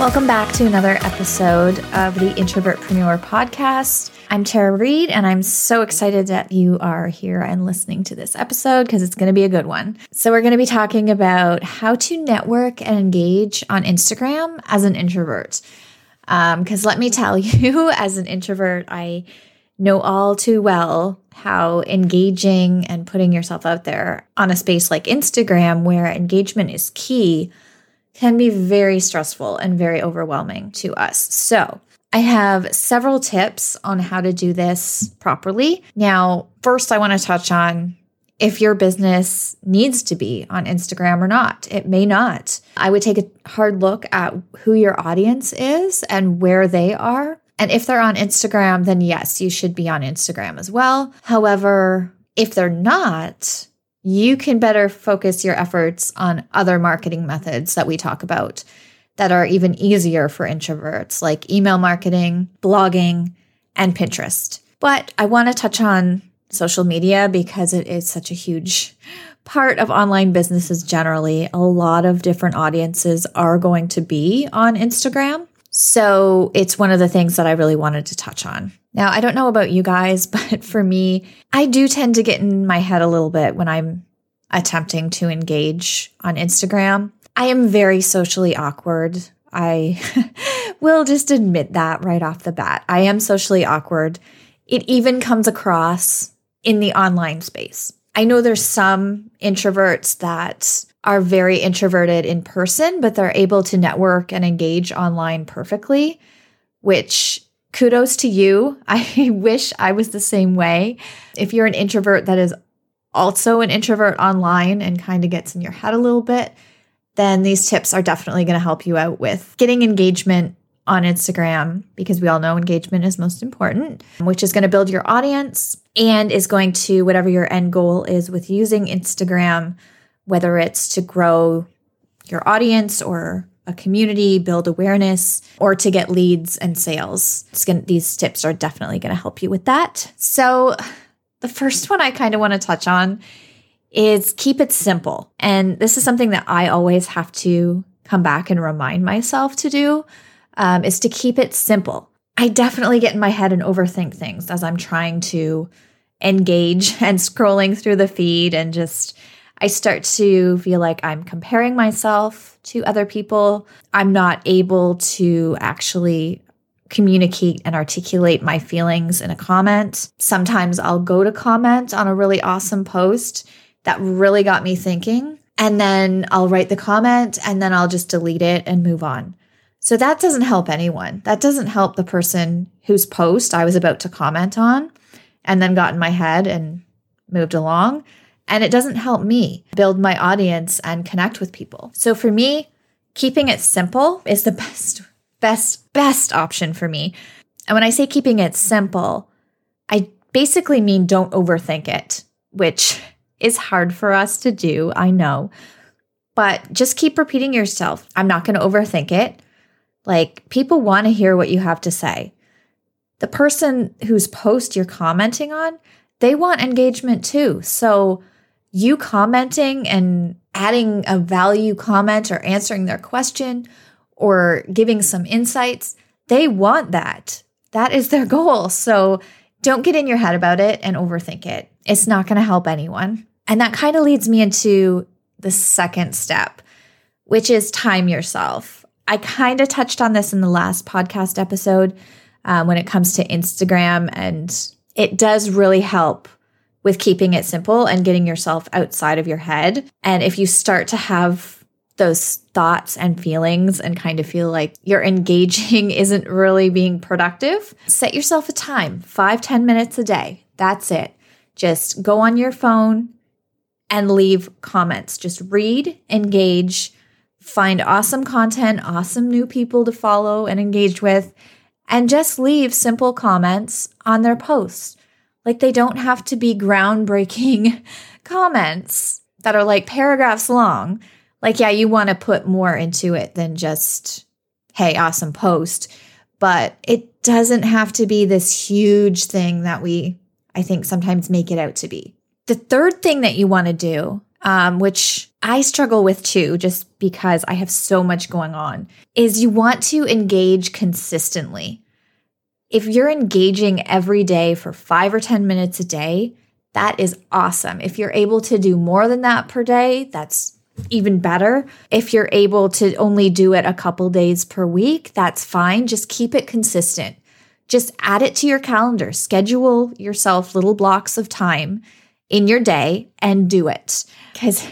Welcome back to another episode of the Introvertpreneur podcast. I'm Tara Reed, and I'm so excited that you are here and listening to this episode because it's going to be a good one. So, we're going to be talking about how to network and engage on Instagram as an introvert. Because um, let me tell you, as an introvert, I know all too well how engaging and putting yourself out there on a space like Instagram, where engagement is key can be very stressful and very overwhelming to us. So, I have several tips on how to do this properly. Now, first, I want to touch on if your business needs to be on Instagram or not. It may not. I would take a hard look at who your audience is and where they are. And if they're on Instagram, then yes, you should be on Instagram as well. However, if they're not, you can better focus your efforts on other marketing methods that we talk about that are even easier for introverts, like email marketing, blogging, and Pinterest. But I want to touch on social media because it is such a huge part of online businesses generally. A lot of different audiences are going to be on Instagram. So it's one of the things that I really wanted to touch on. Now, I don't know about you guys, but for me, I do tend to get in my head a little bit when I'm attempting to engage on Instagram. I am very socially awkward. I will just admit that right off the bat. I am socially awkward. It even comes across in the online space. I know there's some introverts that are very introverted in person, but they're able to network and engage online perfectly, which kudos to you. I wish I was the same way. If you're an introvert that is also an introvert online and kind of gets in your head a little bit, then these tips are definitely going to help you out with getting engagement on Instagram because we all know engagement is most important, which is going to build your audience and is going to, whatever your end goal is with using Instagram, whether it's to grow your audience or a community, build awareness, or to get leads and sales. Gonna, these tips are definitely going to help you with that. So, the first one I kind of want to touch on is keep it simple. And this is something that I always have to come back and remind myself to do um, is to keep it simple. I definitely get in my head and overthink things as I'm trying to engage and scrolling through the feed and just I start to feel like I'm comparing myself to other people. I'm not able to actually communicate and articulate my feelings in a comment. Sometimes I'll go to comment on a really awesome post that really got me thinking. And then I'll write the comment and then I'll just delete it and move on. So that doesn't help anyone. That doesn't help the person whose post I was about to comment on and then got in my head and moved along. And it doesn't help me build my audience and connect with people. So for me, keeping it simple is the best, best, best option for me. And when I say keeping it simple, I basically mean don't overthink it, which is hard for us to do, I know. But just keep repeating yourself. I'm not going to overthink it. Like, people want to hear what you have to say. The person whose post you're commenting on, they want engagement too. So, you commenting and adding a value comment or answering their question or giving some insights, they want that. That is their goal. So, don't get in your head about it and overthink it. It's not going to help anyone. And that kind of leads me into the second step, which is time yourself. I kind of touched on this in the last podcast episode um, when it comes to Instagram, and it does really help with keeping it simple and getting yourself outside of your head. And if you start to have those thoughts and feelings and kind of feel like your engaging isn't really being productive, set yourself a time five ten minutes a day. That's it. Just go on your phone and leave comments. Just read, engage, find awesome content, awesome new people to follow and engage with, and just leave simple comments on their posts. Like they don't have to be groundbreaking comments that are like paragraphs long. Like, yeah, you want to put more into it than just, hey, awesome post. But it doesn't have to be this huge thing that we, I think, sometimes make it out to be. The third thing that you want to do, um, which I struggle with too, just because I have so much going on, is you want to engage consistently. If you're engaging every day for five or 10 minutes a day, that is awesome. If you're able to do more than that per day, that's even better. If you're able to only do it a couple days per week, that's fine. Just keep it consistent. Just add it to your calendar. Schedule yourself little blocks of time in your day and do it. Because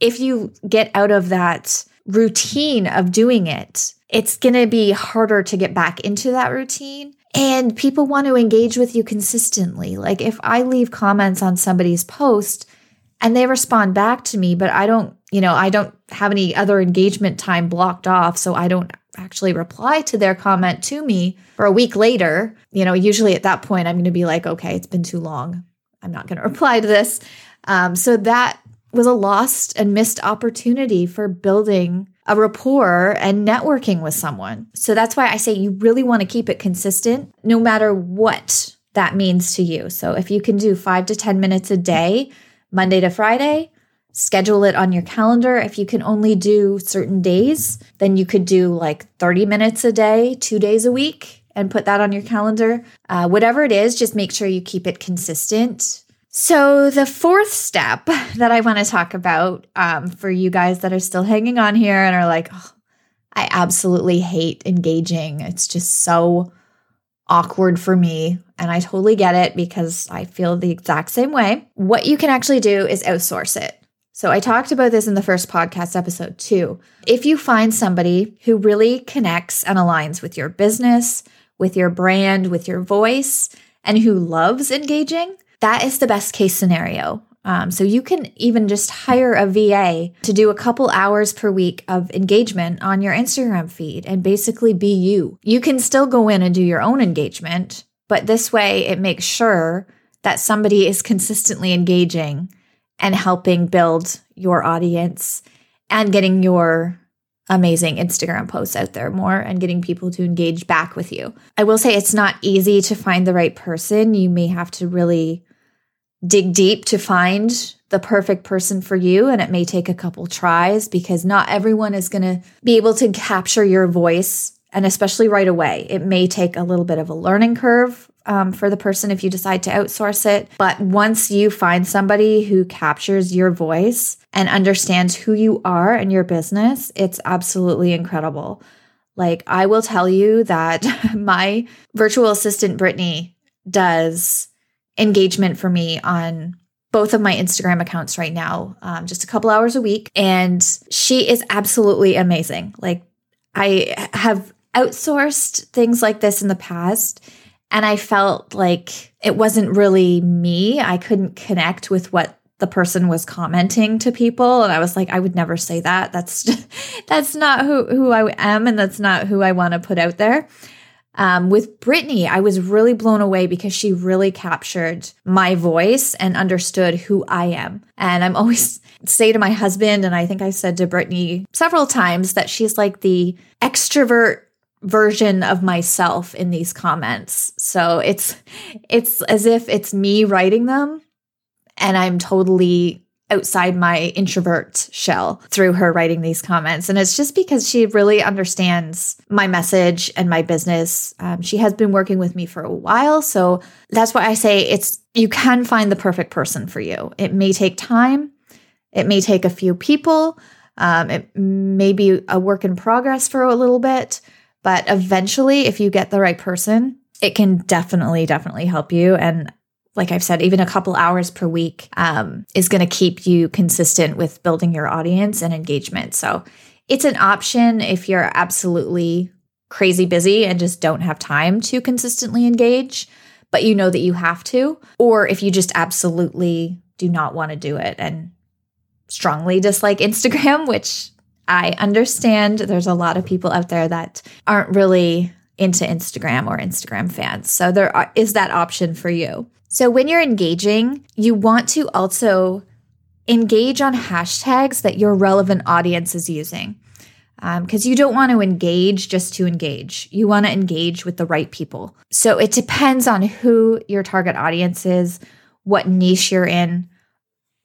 if you get out of that routine of doing it, it's going to be harder to get back into that routine. And people want to engage with you consistently. Like if I leave comments on somebody's post and they respond back to me, but I don't, you know, I don't have any other engagement time blocked off. So I don't actually reply to their comment to me for a week later. You know, usually at that point, I'm going to be like, okay, it's been too long. I'm not going to reply to this. Um, so that was a lost and missed opportunity for building a rapport and networking with someone. So that's why I say you really want to keep it consistent no matter what that means to you. So if you can do five to 10 minutes a day, Monday to Friday, schedule it on your calendar. If you can only do certain days, then you could do like 30 minutes a day, two days a week, and put that on your calendar. Uh, whatever it is, just make sure you keep it consistent so, the fourth step that I want to talk about um, for you guys that are still hanging on here and are like, oh, I absolutely hate engaging. It's just so awkward for me. And I totally get it because I feel the exact same way. What you can actually do is outsource it. So, I talked about this in the first podcast episode too. If you find somebody who really connects and aligns with your business, with your brand, with your voice, and who loves engaging, that is the best case scenario. Um, so you can even just hire a VA to do a couple hours per week of engagement on your Instagram feed and basically be you. You can still go in and do your own engagement, but this way it makes sure that somebody is consistently engaging and helping build your audience and getting your amazing Instagram posts out there more and getting people to engage back with you. I will say it's not easy to find the right person. You may have to really dig deep to find the perfect person for you. And it may take a couple tries because not everyone is going to be able to capture your voice. And especially right away, it may take a little bit of a learning curve um, for the person if you decide to outsource it. But once you find somebody who captures your voice and understands who you are and your business, it's absolutely incredible. Like, I will tell you that my virtual assistant, Brittany, does engagement for me on both of my Instagram accounts right now, um, just a couple hours a week. And she is absolutely amazing. Like, I have outsourced things like this in the past, and I felt like it wasn't really me. I couldn't connect with what the person was commenting to people and I was like I would never say that that's just, that's not who who I am and that's not who I want to put out there um, with Brittany, I was really blown away because she really captured my voice and understood who I am. And I'm always say to my husband, and I think I said to Brittany several times that she's like the extrovert version of myself in these comments. So it's it's as if it's me writing them and I'm totally outside my introvert shell through her writing these comments. And it's just because she really understands my message and my business. Um, she has been working with me for a while. So that's why I say it's, you can find the perfect person for you. It may take time, it may take a few people, um, it may be a work in progress for a little bit. But eventually, if you get the right person, it can definitely, definitely help you. And like I've said, even a couple hours per week um, is going to keep you consistent with building your audience and engagement. So it's an option if you're absolutely crazy busy and just don't have time to consistently engage. but you know that you have to, or if you just absolutely do not want to do it and strongly dislike Instagram, which I understand there's a lot of people out there that aren't really into Instagram or Instagram fans. So there is that option for you. So when you're engaging, you want to also engage on hashtags that your relevant audience is using. Because um, you don't want to engage just to engage. You want to engage with the right people. So it depends on who your target audience is, what niche you're in,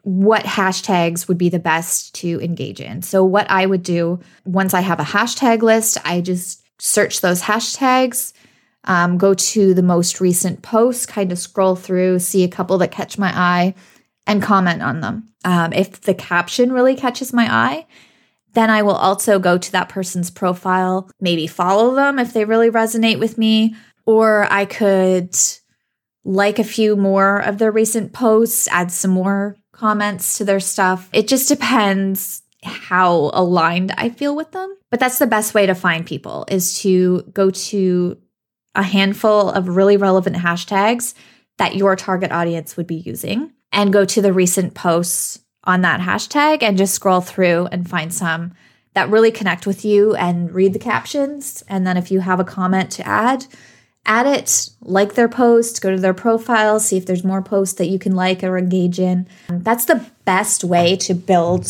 what hashtags would be the best to engage in. So, what I would do once I have a hashtag list, I just search those hashtags, um, go to the most recent posts, kind of scroll through, see a couple that catch my eye, and comment on them. Um, if the caption really catches my eye, then I will also go to that person's profile, maybe follow them if they really resonate with me, or I could like a few more of their recent posts, add some more comments to their stuff. It just depends how aligned I feel with them. But that's the best way to find people is to go to a handful of really relevant hashtags that your target audience would be using and go to the recent posts on that hashtag and just scroll through and find some that really connect with you and read the captions. And then if you have a comment to add, add it, like their post, go to their profile, see if there's more posts that you can like or engage in. That's the best way to build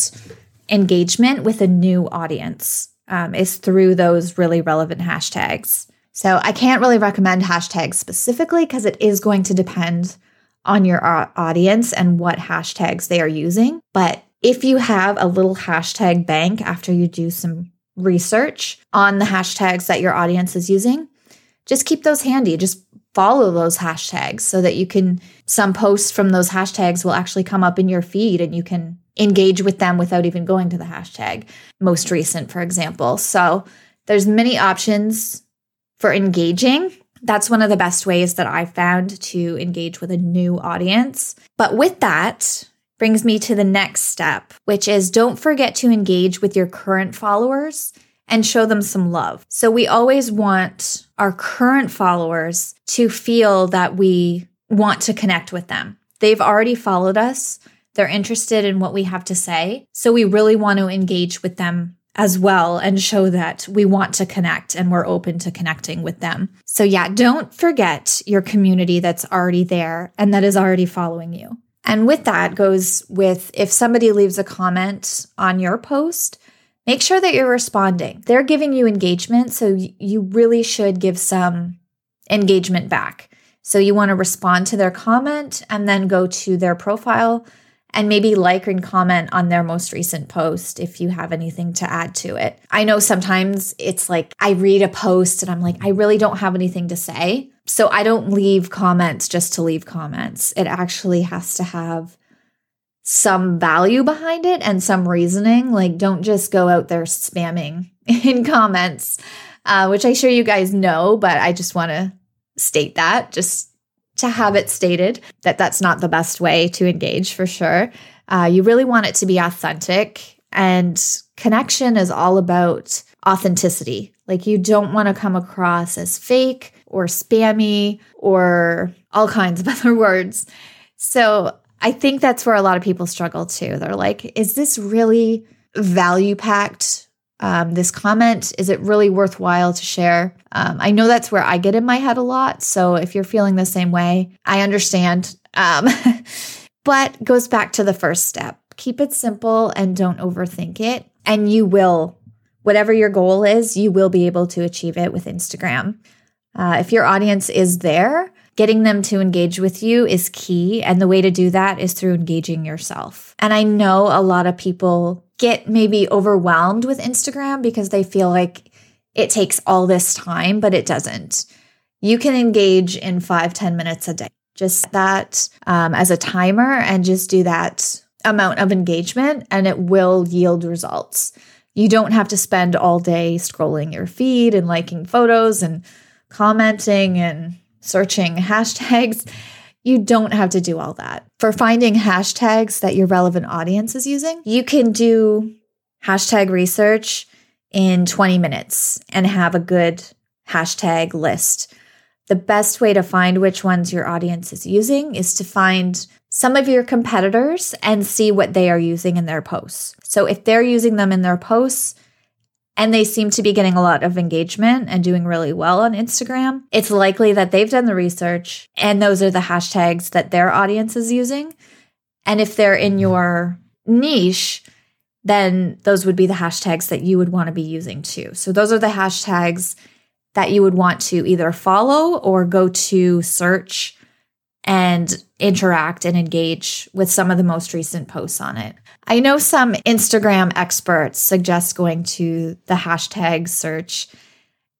engagement with a new audience um, is through those really relevant hashtags. So I can't really recommend hashtags specifically because it is going to depend on your audience and what hashtags they are using. But if you have a little hashtag bank after you do some research on the hashtags that your audience is using, just keep those handy. Just follow those hashtags so that you can, some posts from those hashtags will actually come up in your feed and you can engage with them without even going to the hashtag. Most recent, for example. So there's many options for engaging. That's one of the best ways that I found to engage with a new audience. But with that, brings me to the next step, which is don't forget to engage with your current followers and show them some love. So we always want our current followers to feel that we want to connect with them. They've already followed us. They're interested in what we have to say. So we really want to engage with them as well and show that we want to connect and we're open to connecting with them. So, yeah, don't forget your community that's already there and that is already following you. And with that goes with if somebody leaves a comment on your post, make sure that you're responding. They're giving you engagement, so you really should give some engagement back. So you want to respond to their comment and then go to their profile and maybe like and comment on their most recent post if you have anything to add to it. I know sometimes it's like I read a post and I'm like, I really don't have anything to say. So I don't leave comments just to leave comments. It actually has to have some value behind it and some reasoning. Like, don't just go out there spamming in comments, uh, which I sure you guys know, but I just want to state that just to have it stated that that's not the best way to engage for sure. Uh, you really want it to be authentic, and connection is all about authenticity. Like, you don't want to come across as fake or spammy or all kinds of other words. So, I think that's where a lot of people struggle too. They're like, is this really value packed? Um, this comment, is it really worthwhile to share? Um, I know that's where I get in my head a lot. So if you're feeling the same way, I understand. Um, but goes back to the first step keep it simple and don't overthink it. And you will, whatever your goal is, you will be able to achieve it with Instagram. Uh, if your audience is there, Getting them to engage with you is key. And the way to do that is through engaging yourself. And I know a lot of people get maybe overwhelmed with Instagram because they feel like it takes all this time, but it doesn't. You can engage in five ten minutes a day. Just that um, as a timer and just do that amount of engagement, and it will yield results. You don't have to spend all day scrolling your feed and liking photos and commenting and searching hashtags. You don't have to do all that. For finding hashtags that your relevant audience is using, you can do hashtag research in 20 minutes and have a good hashtag list. the best way to find which ones your audience is using is to find some of your competitors and see what they are using in their posts. So if they're using them in their posts and they seem to be getting a lot of engagement and doing really well on Instagram, it's likely that they've done the research and those are the hashtags that their audience is using. And if they're in mm-hmm. your niche, then those would be the hashtags that you would want to be using too. So those are the hashtags that you would want to either follow or go to search and interact and engage with some of the most recent posts on it. I know some Instagram experts suggest going to the hashtag search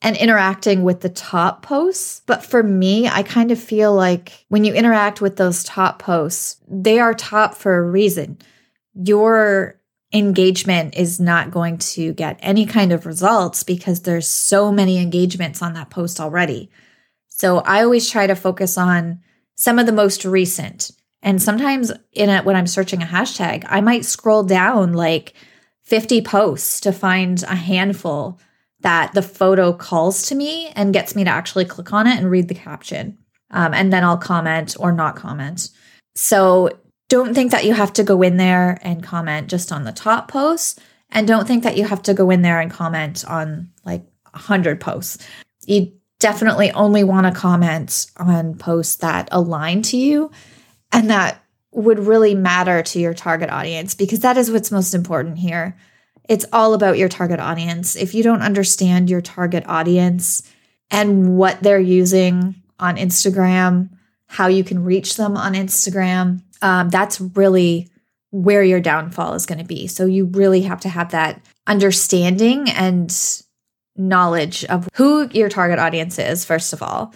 and interacting with the top posts. But for me, I kind of feel like when you interact with those top posts, they are top for a reason. Your engagement is not going to get any kind of results because there's so many engagements on that post already. So I always try to focus on some of the most recent. And sometimes in it when I'm searching a hashtag, I might scroll down like 50 posts to find a handful that the photo calls to me and gets me to actually click on it and read the caption. Um, and then I'll comment or not comment. So don't think that you have to go in there and comment just on the top posts. And don't think that you have to go in there and comment on like 100 posts. You definitely only want to comment on posts that align to you and that would really matter to your target audience because that is what's most important here. It's all about your target audience. If you don't understand your target audience and what they're using on Instagram, how you can reach them on Instagram, um, that's really where your downfall is going to be. So you really have to have that understanding and knowledge of who your target audience is, first of all,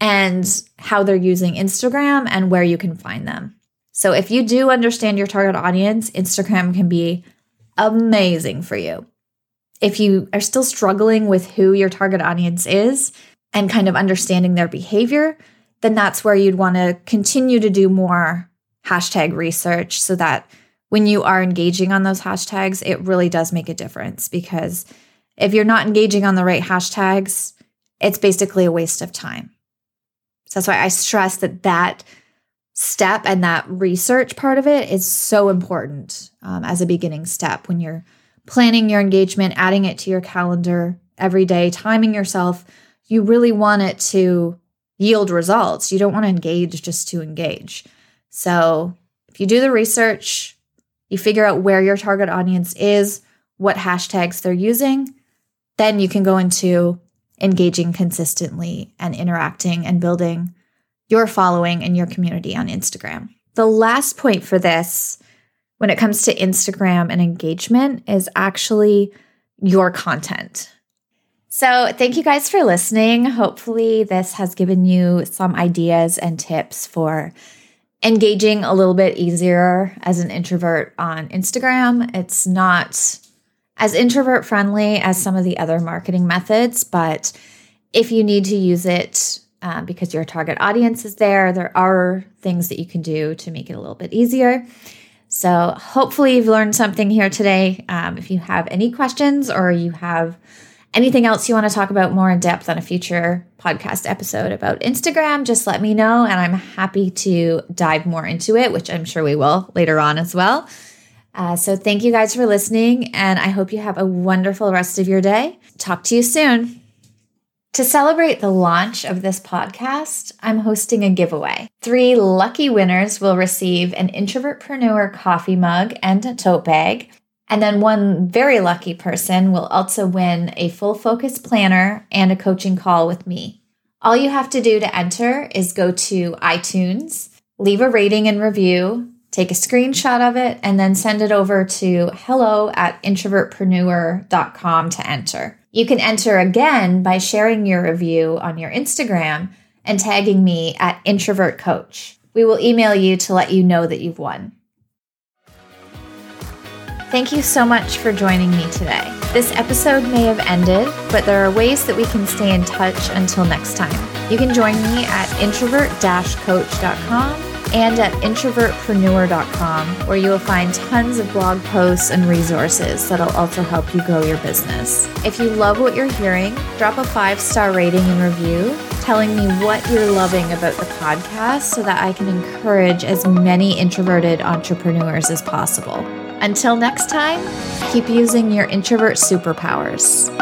and how they're using Instagram and where you can find them. So if you do understand your target audience, Instagram can be amazing for you. If you are still struggling with who your target audience is and kind of understanding their behavior, then that's where you'd want to continue to do more hashtag research so that when you are engaging on those hashtags, it really does make a difference because if you're not engaging on the right hashtags, it's basically a waste of time. So that's why I stress that that step and that research part of it is so important um, as a beginning step when you're planning your engagement, adding it to your calendar every day, timing yourself. You really want it to yield results. You don't want to engage just to engage. So if you do the research, you figure out where your target audience is, what hashtags they're using, then you can go into engaging consistently and interacting and building your following and your community on Instagram. The last point for this, when it comes to Instagram and engagement, is actually your content. So, thank you guys for listening. Hopefully, this has given you some ideas and tips for engaging a little bit easier as an introvert on Instagram. It's not as introvert friendly as some of the other marketing methods, but if you need to use it uh, because your target audience is there, there are things that you can do to make it a little bit easier. So, hopefully, you've learned something here today. Um, if you have any questions or you have anything else you want to talk about more in depth on a future podcast episode about Instagram, just let me know. And I'm happy to dive more into it, which I'm sure we will later on as well. Uh, so thank you guys for listening. And I hope you have a wonderful rest of your day. Talk to you soon. To celebrate the launch of this podcast, I'm hosting a giveaway. Three lucky winners will receive an introvertpreneur coffee mug and a tote bag and then one very lucky person will also win a full focus planner and a coaching call with me. All you have to do to enter is go to iTunes, leave a rating and review, take a screenshot of it, and then send it over to hello at introvertpreneur.com to enter. You can enter again by sharing your review on your Instagram and tagging me at introvert coach. We will email you to let you know that you've won. Thank you so much for joining me today. This episode may have ended, but there are ways that we can stay in touch until next time. You can join me at introvert coach.com and at introvertpreneur.com, where you will find tons of blog posts and resources that'll also help you grow your business. If you love what you're hearing, drop a five star rating and review telling me what you're loving about the podcast so that I can encourage as many introverted entrepreneurs as possible. Until next time, keep using your introvert superpowers.